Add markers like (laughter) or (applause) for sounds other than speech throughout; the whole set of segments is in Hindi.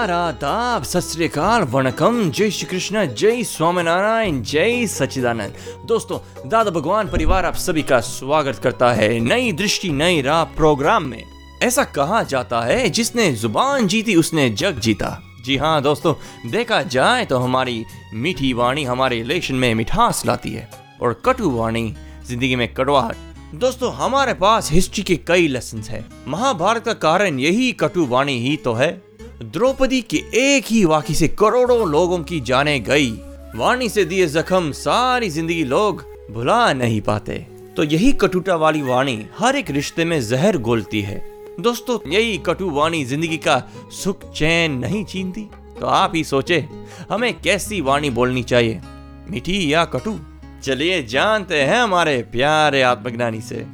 नमस्कार आदाब सत श्री अकाल वणकम जय श्री कृष्ण जय स्वामीनारायण जय सच्चिदानंद दोस्तों, दादा भगवान परिवार आप सभी का स्वागत करता है नई दृष्टि, नई राह प्रोग्राम में। ऐसा कहा जाता है, जिसने ज़ुबान जीती, उसने जग जीता। जी हाँ दोस्तों, देखा जाए तो हमारी मीठी वाणी हमारे रिलेशन में मिठास लाती है और कटु वाणी ज़िंदगी में कड़वाहट। दोस्तों, हमारे पास हिस्ट्री के कई लेसन है। महाभारत का कारण यही कटु वाणी ही तो है। द्रौपदी के एक ही वाक्य से करोड़ों लोगों की जाने गई। वाणी से दिए जख्म सारी ज़िंदगी लोग भुला नहीं पाते। तो यही कटुता वाली वाणी हर एक रिश्ते में जहर गोलती है। दोस्तों, यही कटु वाणी ज़िंदगी का सुख चैन नहीं छीनती। तो आप ही सोचे, हमें कैसी वाणी बोलनी चाहिए? मीठी या कटु? चलिए जानते हैं हमारे प्यारे आत्मज्ञानी से।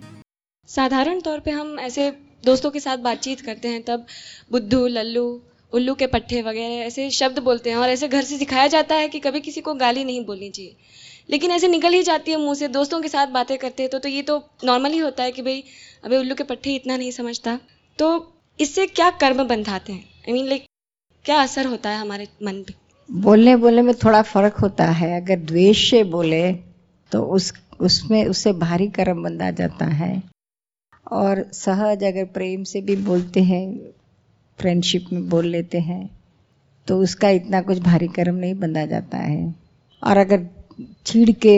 साधारण तौर पे हम ऐसे दोस्तों के साथ बातचीत करते हैं, तब बुद्धू, लल्लू उल्लू के पट्टे वगैरह, ऐसे शब्द बोलते हैं और ऐसे घर से सिखाया जाता है कि कभी किसी को गाली नहीं बोलनी चाहिए। लेकिन ऐसे निकल ही जाती है मुँह से, दोस्तों के साथ बातें करते हैं तो तो ये तो नॉर्मल ही होता है कि भाई अबे उल्लू के पट्टे इतना नहीं समझता। तो इससे क्या कर्म बंधाते हैं? आई मीन लाइक क्या असर होता है हमारे मन पे? बोलने बोलने में थोड़ा फ़र्क होता है। अगर द्वेष से बोले तो उस, उसमें, उससे भारी कर्म बंधा जाता है। और सहज अगर प्रेम से भी बोलते हैं फ्रेंडशिप में बोल लेते हैं तो उसका इतना कुछ भारी कर्म नहीं बंधा जाता है। और अगर छीड़ के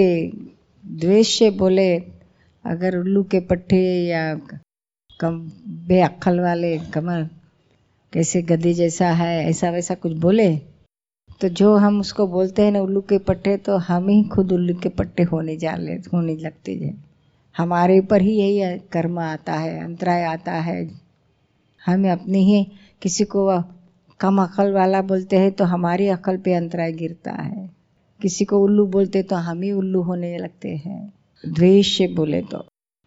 द्वेष से बोले, अगर उल्लू के पट्टे या कम बेअक्ल वाले कमर कैसे गद्दी जैसा है, ऐसा वैसा कुछ बोले तो जो हम उसको बोलते हैं ना उल्लू के पट्टे तो हम ही खुद उल्लू के पट्टे होने जा ले, होने लगते हैं। हमारे ऊपर ही यही कर्म आता है, अंतराय आता है। हमें अपनी ही किसी को कम अकल वाला बोलते हैं तो हमारी अकल पे अंतराय गिरता है। किसी को उल्लू बोलते तो हम ही उल्लू होने लगते हैं। द्वेष से बोले तो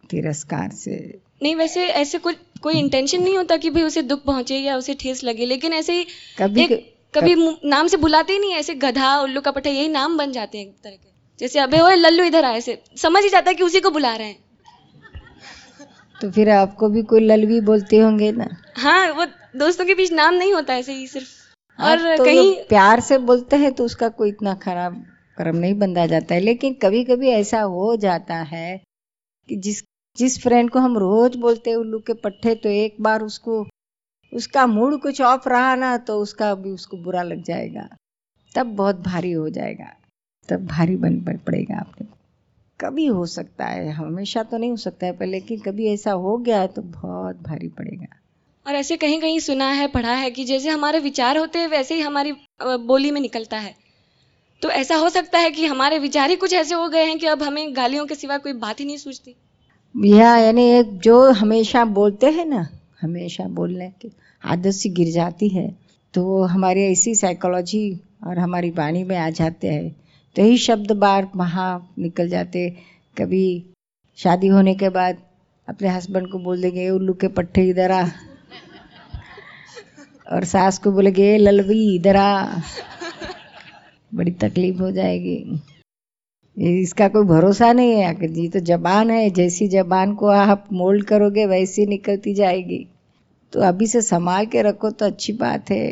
तिरस्कार से। नहीं वैसे ऐसे कोई कोई इंटेंशन नहीं होता कि भाई उसे दुख पहुँचे या उसे ठेस लगे लेकिन ऐसे ही कभी एक, कभी नाम से बुलाते ही नहीं ऐसे गधा उल्लू का पट्टा यही नाम बन जाते हैं एक तरह के। जैसे अबे ओए लल्लू इधर आए ऐसे समझ ही जाता है कि उसी को बुला रहे हैं। तो फिर आपको भी कोई ललवी बोलते होंगे ना? हाँ वो दोस्तों के बीच नाम नहीं होता ऐसे ही सिर्फ़। और हाँ, तो कहीं प्यार से बोलते हैं तो उसका कोई इतना खराब कर्म नहीं बंधा जाता है। लेकिन कभी कभी ऐसा हो जाता है कि जिस जिस फ्रेंड को हम रोज बोलते हैं उल्लू के पट्टे तो एक बार उसको उसका मूड कुछ ऑफ़ रहा ना तो उसका भी उसको बुरा लग जाएगा। तब बहुत भारी हो जाएगा। तब भारी बन पड़ेगा आपने। कभी हो सकता है हमेशा तो नहीं हो सकता है पर लेकिन कभी ऐसा हो गया तो बहुत भारी पड़ेगा। और ऐसे कहीं कहीं सुना है, पढ़ा है कि जैसे हमारे विचार होते हैं, वैसे ही हमारी बोली में निकलता है। तो ऐसा हो सकता है कि हमारे विचार ही कुछ ऐसे हो गए हैं कि अब हमें गालियों के सिवा कोई बात ही नहीं सूझती। या, यानी एक जो हमेशा बोलते हैं ना, हमेशा बोलने की आदत सी गिर जाती है तो हमारी ऐसी साइकोलॉजी और हमारी वाणी में आ जाते हैं। तो यही शब्द बार वहाँ निकल जाते, कभी शादी होने के बाद अपने हस्बैंड को बोल देंगे उल्लू के पट्टे इधर आ। और सास को बोलेंगे "ए, ललवी इधर आ। बड़ी तकलीफ़ हो जाएगी। इसका कोई भरोसा नहीं है कि जी तो जबान है जैसी जबान को आप मोल्ड करोगे वैसी निकलती जाएगी। तो अभी से संभाल के रखो तो अच्छी बात है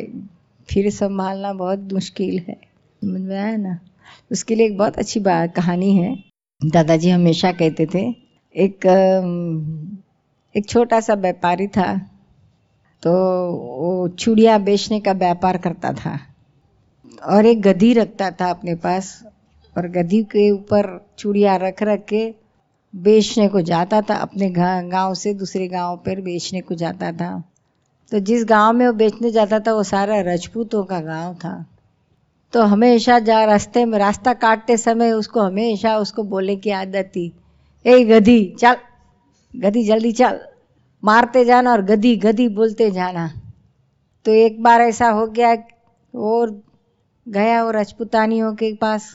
फिर संभालना बहुत मुश्किल है। समझ में आया ना? उसके लिए एक बहुत अच्छी बात कहानी है। दादाजी हमेशा कहते थे एक एक छोटा सा व्यापारी था तो वो चूड़िया बेचने का व्यापार करता था। और एक गधी रखता था अपने पास, और गधी के ऊपर चूड़िया रख रख के बेचने को जाता था, अपने गाँव से दूसरे गाँव पर बेचने को जाता था। तो जिस गाँव में वो बेचने जाता था, वो सारा राजपूतों का गाँव था। तो हमेशा जा रास्ते में, रास्ता काटते समय उसको हमेशा उसको बोलने की आदत थी, ए गधी, चल, गधी, जल्दी चल। मारते जाना और गधी गधी बोलते जाना। तो एक बार ऐसा हो गया और गया वो राजपुतानियों के पास।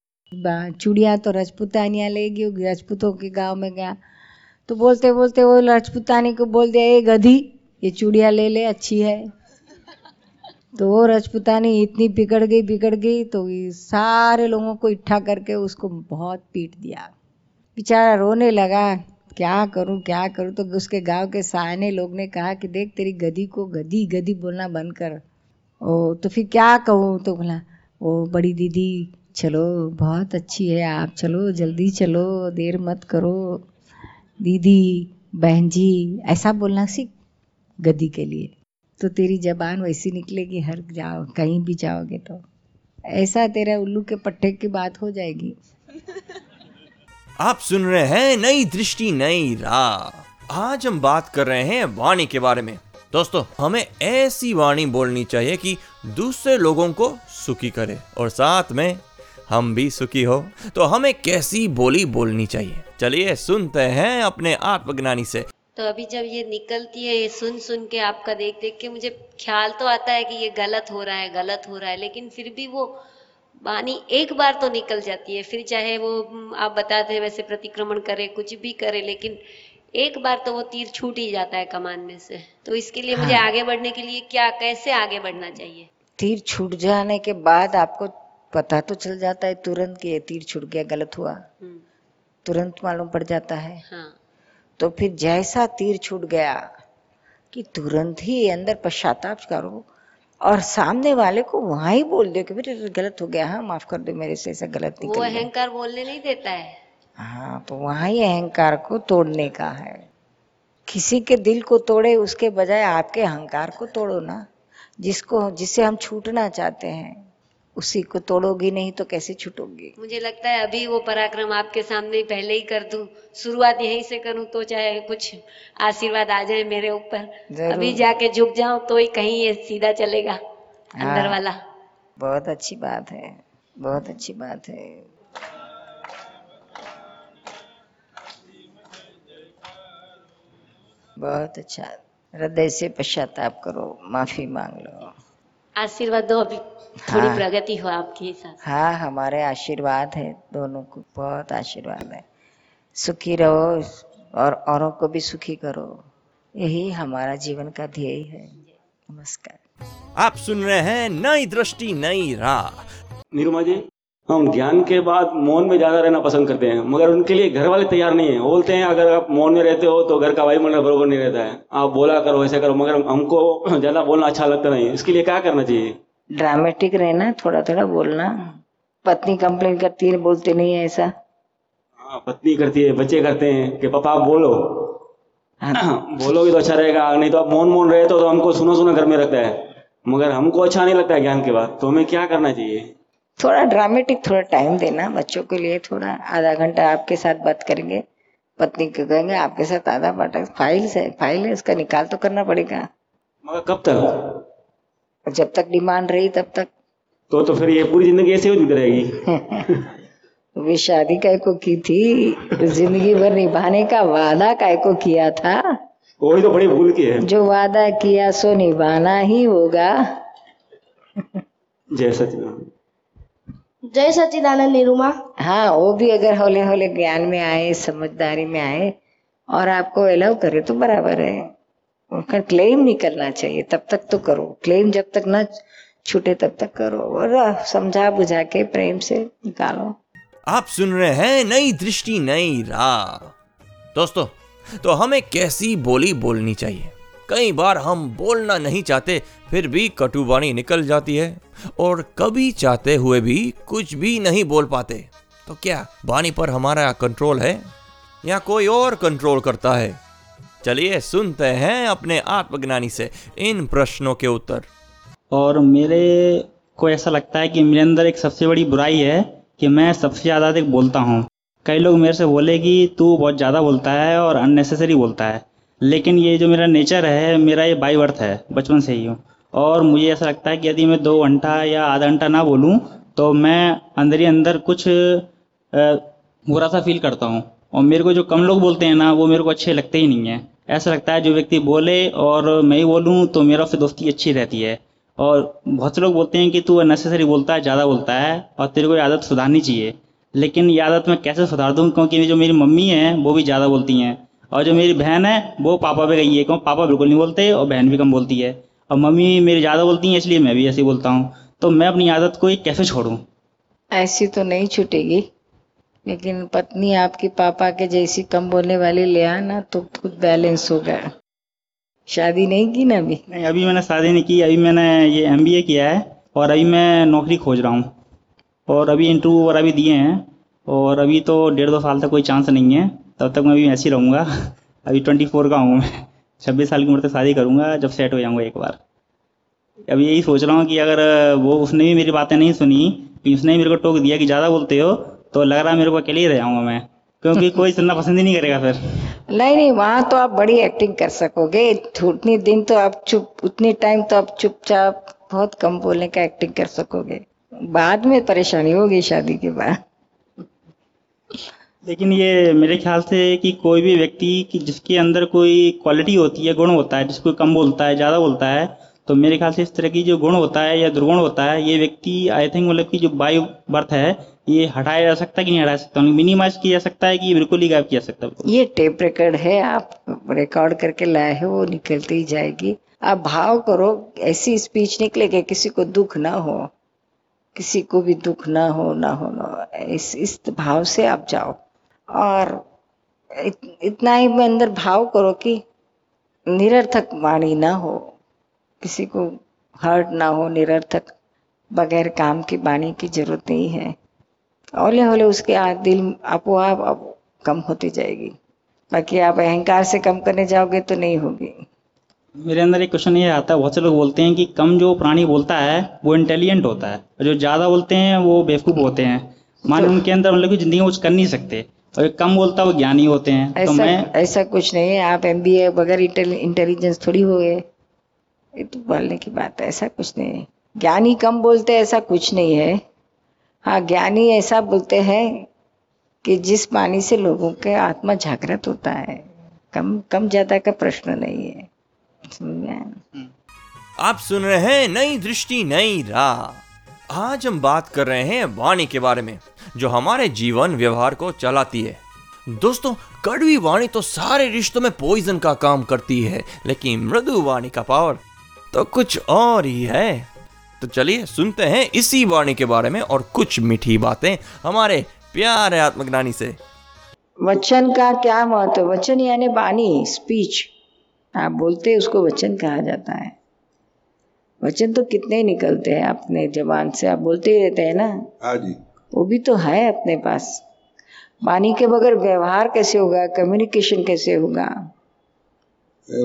चूड़िया तो राजपुतानियाँ ले गई राजपूतों के गाँव में गया। तो बोलते बोलते वो राजपुतानी को बोल दिया, ए गधी, ये चूड़िया ले ले, अच्छी है। तो वो राजपुतानी इतनी बिगड़ गई बिगड़ गई तो सारे लोगों को इट्ठा करके उसको बहुत पीट दिया। बेचारा रोने लगा। क्या करूँ क्या करूँ? तो उसके गाँव के सयाने लोग ने कहा कि देख, तेरी गधी को गधी गधी बोलना बंद कर। ओ तो फिर क्या कहूँ? तो बोला, ओ, बड़ी दीदी, चलो, बहुत अच्छी है आप, चलो, जल्दी चलो, देर मत करो। दीदी, बहन जी, ऐसा बोलना सीख गदी के लिए। तो तेरी जबान वैसी निकलेगी, हर जाओ, कहीं भी जाओगे तो। ऐसा तेरा उल्लू के पट्टे की बात हो जाएगी। आप सुन रहे हैं नई दृष्टि, नई राह। आज हम बात कर रहे हैं वाणी के बारे में। दोस्तों, हमें ऐसी वाणी बोलनी चाहिए कि दूसरे लोगों को सुखी करे और साथ में हम भी सुखी हो। तो हमें कैसी बोली बोलनी चाहिए? चलिए सुनते हैं अपने आत्मज्ञानी से। तो अभी जब ये निकलती है, ये सुन सुन के आपका देख देख के मुझे ख्याल तो आता है कि ये गलत हो रहा है, गलत हो रहा है, लेकिन फिर भी वो वाणी एक बार तो निकल जाती है फिर चाहे वो हम्म, आप बताते हैं वैसे प्रतिक्रमण करे कुछ भी करे लेकिन एक बार तो वो तीर छूट ही जाता है कमान में से। तो इसके लिए मुझे हाँ। आगे बढ़ने के लिए क्या कैसे आगे बढ़ना चाहिए? तीर छूट जाने के बाद आपको पता तो चल जाता है तुरंत कि ये तीर छूट गया गलत हुआ। हम्म, तुरंत मालूम पड़ जाता है। हाँ। तो फिर जैसा तीर छूट गया कि तुरंत ही अंदर पश्चाताप करो और सामने वाले को वहाँ ही बोल दो कि बेटे गलत हो गया हाँ माफ़ कर दो मेरे से ऐसा गलत नहीं वो अहंकार बोलने नहीं देता है। हाँ तो वहाँ ही अहंकार को तोड़ने का है। किसी के दिल को तोड़े उसके बजाय आपके अहंकार को तोड़ो ना जिसको जिससे हम छूटना चाहते हैं। उसी को तोड़ोगी नहीं तो कैसे छूटोगी? मुझे लगता है अभी वो पराक्रम आपके सामने पहले ही कर दूँ। शुरुआत यहीं से करूँ तो चाहे कुछ आशीर्वाद आ जाए मेरे ऊपर। अभी जाके झुक जाऊँ तो ही कहीं ये सीधा चलेगा अंदर हाँ। वाला। बहुत अच्छी बात है बहुत अच्छी बात है। बहुत अच्छा। हृदय से पश्चाताप करो माफ़ी मांग लो। आशीर्वाद दो अभी थोड़ी हाँ। प्रगति हो आपके साथ हाँ हमारे आशीर्वाद है दोनों को बहुत आशीर्वाद है। सुखी रहो और औरों को भी सुखी करो। यही हमारा जीवन का ध्येय है। नमस्कार। आप सुन रहे हैं नई दृष्टि नई राह। निरुमा जी हम ध्यान के बाद मौन में ज़्यादा रहना पसंद करते हैं मगर उनके लिए घर वाले तैयार नहीं है। बोलते हैं अगर आप मौन में रहते हो तो घर का वायुमंडल बरोबर नहीं रहता है। आप बोला करो ऐसा करो मगर हमको (clears throat) ज़्यादा बोलना अच्छा लगता नहीं इसके लिए क्या करना चाहिए? ड्रामेटिक रहना थोड़ा थोड़ा बोलना। पत्नी कंप्लेन करती है बोलते नहीं है ऐसा। हाँ, पत्नी करती है बच्चे करते हैं कि पापा आप बोलो। हाँ, (clears throat) बोलोगे तो अच्छा रहेगा। नहीं तो आप मौन मौन रहे तो, तो हमको सुनो सुनो घर में रखता है। मगर हमको अच्छा नहीं लगता है ज्ञान के बाद। तो हमें क्या करना चाहिए? थोड़ा ड्रामेटिक थोड़ा टाइम देना बच्चों के लिए थोड़ा आधा घंटा आपके साथ बात करेंगे पत्नी को कहेंगे आपके साथ आधा बाटा फ़ाइल है फ़ाइल है उसका निकाल तो करना पड़ेगा। मगर कब तक? जब तक डिमांड रही तब तक। तो तो फिर ये पूरी ज़िंदगी ऐसे ही बीत रहेगी (laughs) वे शादी काय को की थी ज़िंदगी भर निभाने का वादा काय को किया था। वही तो बड़ी भूल की है। जो वादा किया सो निभाना ही होगा। जय सचिदानंद। जय सच्चिदानंद निरुमा। हाँ वो भी अगर हौले हौले ज्ञान में आए समझदारी में आए और आपको अलाउ करे तो बराबर है। उनका क्लेम नहीं करना चाहिए तब तक तो करो। क्लेम जब तक ना छूटे तब तक करो। और समझा बुझा के प्रेम से निकालो। आप सुन रहे हैं नई दृष्टि नई राह। दोस्तों तो हमें कैसी बोली बोलनी चाहिए? कई बार हम बोलना नहीं चाहते, फिर भी कटुवाणी निकल जाती है और कभी चाहते हुए भी कुछ भी नहीं बोल पाते। तो क्या वाणी पर हमारा कंट्रोल है या कोई और कंट्रोल करता है? चलिए सुनते हैं अपने आत्मज्ञानी से इन प्रश्नों के उत्तर। और मेरे को ऐसा लगता है कि मेरे अंदर एक सबसे बड़ी बुराई है कि मैं सबसे ज़्यादा अधिक बोलता हूँ। कई लोग मेरे से बोले कि तू बहुत ज़्यादा बोलता है और अननेसेसरी बोलता है। लेकिन ये जो मेरा नेचर है, मेरा ये बाई बर्थ है, बचपन से ही हूँ। और मुझे ऐसा लगता है कि यदि मैं दो घंटा या आधा घंटा ना बोलूँ तो मैं अंदर ही अंदर कुछ बुरा सा फील करता हूँ। और मेरे को जो कम लोग बोलते हैं ना, वो मेरे को अच्छे लगते ही नहीं है। ऐसा लगता है जो व्यक्ति बोले और मैं ही बोलूँ तो मेरा उससे दोस्ती अच्छी रहती है। और बहुत से लोग बोलते हैं कि तू अननेसेसरी बोलता है, ज़्यादा बोलता है, और तेरे को आदत सुधारनी चाहिए। लेकिन ये आदत मैं कैसे सुधार दूँ? क्योंकि जो मेरी मम्मी है, वो भी ज़्यादा बोलती हैं। और जो मेरी बहन है वो पापा पे गई है क्योंकि पापा बिल्कुल नहीं बोलते और बहन भी कम बोलती है। और मम्मी मेरी ज़्यादा बोलती हैं इसलिए मैं भी ऐसे बोलता हूँ। तो मैं अपनी आदत को कैसे छोड़ूँ? ऐसी तो नहीं छूटेगी। लेकिन पत्नी आपकी पापा के जैसी कम बोलने वाली ले आना तो खुद बैलेंस होगा शादी नहीं की ना अभी? नहीं अभी मैंने शादी नहीं की। अभी मैंने ये एमबीए किया है और अभी मैं नौकरी खोज रहा हूँ। और अभी इंटरव्यू वगैरह भी दिए हैं। और अभी तो डेढ़ दो साल तक कोई चांस नहीं है। तब तक मैं अभी ऐसे ही रहूँगा। अभी ट्वेंटी फोर का हूँ मैं। छब्बीस साल की उम्र तक शादी करूँगा, जब सेट हो जाऊँगा एक बार। अभी यही सोच रहा हूँ कि अगर वो उसने भी मेरी बातें नहीं सुनी, कि उसने मेरे को टोक दिया कि ज़्यादा बोलते हो तो लग रहा है मेरे को अकेले ही रह जाऊँगा मैं। क्योंकि कोई सुनना पसंद ही नहीं करेगा फिर। नहीं नहीं, वहाँ तो आप बड़ी एक्टिंग कर सकोगे। उतनी दिन तो आप चुप, उतनी टाइम तो आप चुपचाप बहुत कम बोलने का एक्टिंग कर सकोगे। बाद में परेशानी होगी शादी के बाद। लेकिन ये मेरे ख्याल से कि कोई भी व्यक्ति कि जिसके अंदर कोई क्वालिटी होती है, गुण होता है, जिसको कम बोलता है, ज़्यादा बोलता है तो मेरे ख्याल से इस तरह की जो गुण होता है या दुर्गुण होता है, ये व्यक्ति आई थिंक मतलब कि जो बायो बर्थ है, ये हटाया जा सकता है कि नहीं हटाया सकता? मिनिमाइज किया जा सकता है कि बिल्कुल ही गायब किया जा सकता है? ये टेप रिकॉर्ड है, आप रिकॉर्ड करके लाए हो, वो निकलती ही जाएगी। आप भाव करो, ऐसी स्पीच निकले कि किसी को दुख ना हो, किसी को भी दुख ना हो ना हो, ना इस इस भाव से आप जाओ। और इत, इतना ही मैं अंदर भाव करो कि निरर्थक वाणी ना हो किसी को हर्ट ना हो निरर्थक बगैर काम की वाणी की ज़रूरत नहीं है। हौले हौले उसके दिल आपो आप कम होती जाएगी। बाकी आप अहंकार से कम करने जाओगे तो नहीं होगी। मेरे अंदर एक क्वेश्चन ये आता है बहुत से लोग बोलते हैं कि कम जो प्राणी बोलता है वो इंटेलिजेंट होता है। और जो ज़्यादा बोलते हैं वो बेवकूफ़ होते हैं। माने तो, उनके अंदर मतलब की ज़िंदगी कुछ कर नहीं सकते। और कम बोलता वो ज्ञानी होते हैं तो ऐसा, तो मैं ऐसा कुछ नहीं है। आप एम बी ए बगैर इंटेलिजेंस थोड़ी हो गए। ये तो बोलने की बात है ऐसा कुछ नहीं है। ज्ञानी कम बोलते ऐसा कुछ नहीं है। हाँ ज्ञानी ऐसा बोलते हैं कि जिस पानी से लोगों के आत्मा जागृत होता है कम कम ज़्यादा का प्रश्न नहीं है। आप सुन रहे हैं नई दृष्टि नई राह। आज हम बात कर रहे हैं वाणी के बारे में, जो हमारे जीवन व्यवहार को चलाती है। दोस्तों, कड़वी वाणी तो सारे रिश्तों में पॉइजन का काम करती है, लेकिन मृदु वाणी का पावर तो कुछ और ही है। तो चलिए सुनते हैं इसी वाणी के बारे में और कुछ मीठी बातें हमारे प्यारे आत्मज्ञानी से। वचन का क्या महत्व? वचन यानी वाणी स्पीच आप बोलते उसको वचन कहा जाता है। वचन तो कितने निकलते हैं अपने जबान से आप बोलते ही रहते हैं ना। हाँ जी। वो भी तो है अपने पास। वाणी के बगैर व्यवहार कैसे होगा? कम्युनिकेशन कैसे होगा?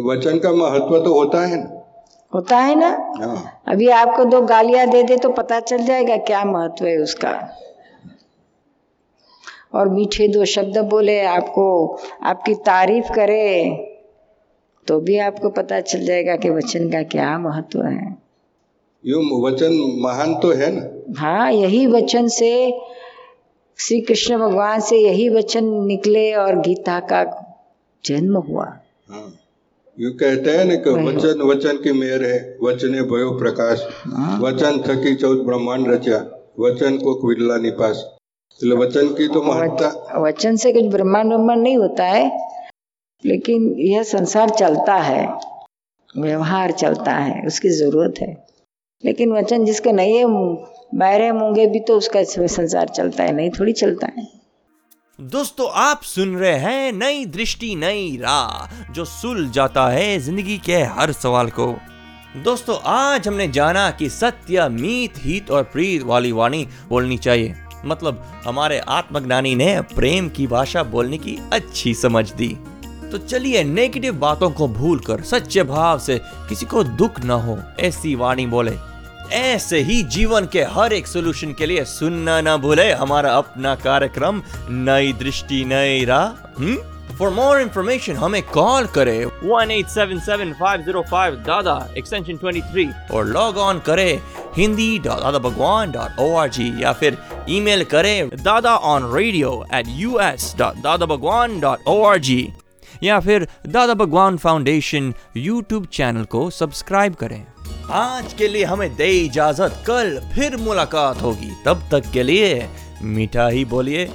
वचन का महत्व तो होता है ना। होता है ना? हाँ। अभी आपको दो गालियाँ दे दे तो पता चल जाएगा क्या महत्व है उसका। और मीठे दो शब्द बोले आपको आपकी तारीफ़ करे तो भी आपको पता चल जाएगा कि वचन का क्या महत्व है। यू वचन महान तो है ना? हाँ यही वचन से श्री कृष्ण भगवान से यही वचन निकले और गीता का जन्म हुआ। हाँ। यू कहते हैं ना कि वचन वचन की मेयर है वचने भयो प्रकाश। हाँ। वचन थकी चौथ ब्रह्मांड रचा वचन को विरला निपास। वचन की तो महत्ता। वचन से कुछ ब्रह्मांड ब्रह्मांड नहीं होता है। लेकिन यह संसार चलता है, व्यवहार चलता है, उसकी ज़रूरत है। लेकिन वचन जिसका है बैरे मूँगे भी तो उसका संसार चलता है, नहीं, थोड़ी चलता है। दोस्तों, आप सुन रहे हैं नई दृष्टि, नई राह, जो सुल जाता है ज़िंदगी के हर सवाल को। दोस्तों, आज हमने जाना कि सत्य, मीत, हित और प्रीत वाली वाणी बोलनी चाहिए। मतलब हमारे आत्मज्ञानी ने प्रेम की भाषा बोलने की अच्छी समझ दी। तो चलिए नेगेटिव बातों को भूलकर, सच्चे भाव से किसी को दुख न हो, ऐसी वाणी बोले। ऐसे ही जीवन के हर एक सोल्यूशन के लिए सुनना ना भूले हमारा अपना कार्यक्रम, नई दृष्टि, नई राह। फॉर मोर इन्फॉर्मेशन हमें कॉल करें। फाइव दादा एक्सटेंशन ट्वेंटी थ्री और लॉग ऑन करें हिंदी दादा Bhagwan dot O R G या फिर ईमेल करें Dada on radio at U S dot Dada Bhagwan dot O R G या फिर Dada Bhagwan foundation YouTube channel को सब्सक्राइब करें। आज के लिए हमें दे इजाज़त कल फिर मुलाकात होगी। तब तक के लिए मीठा ही बोलिए।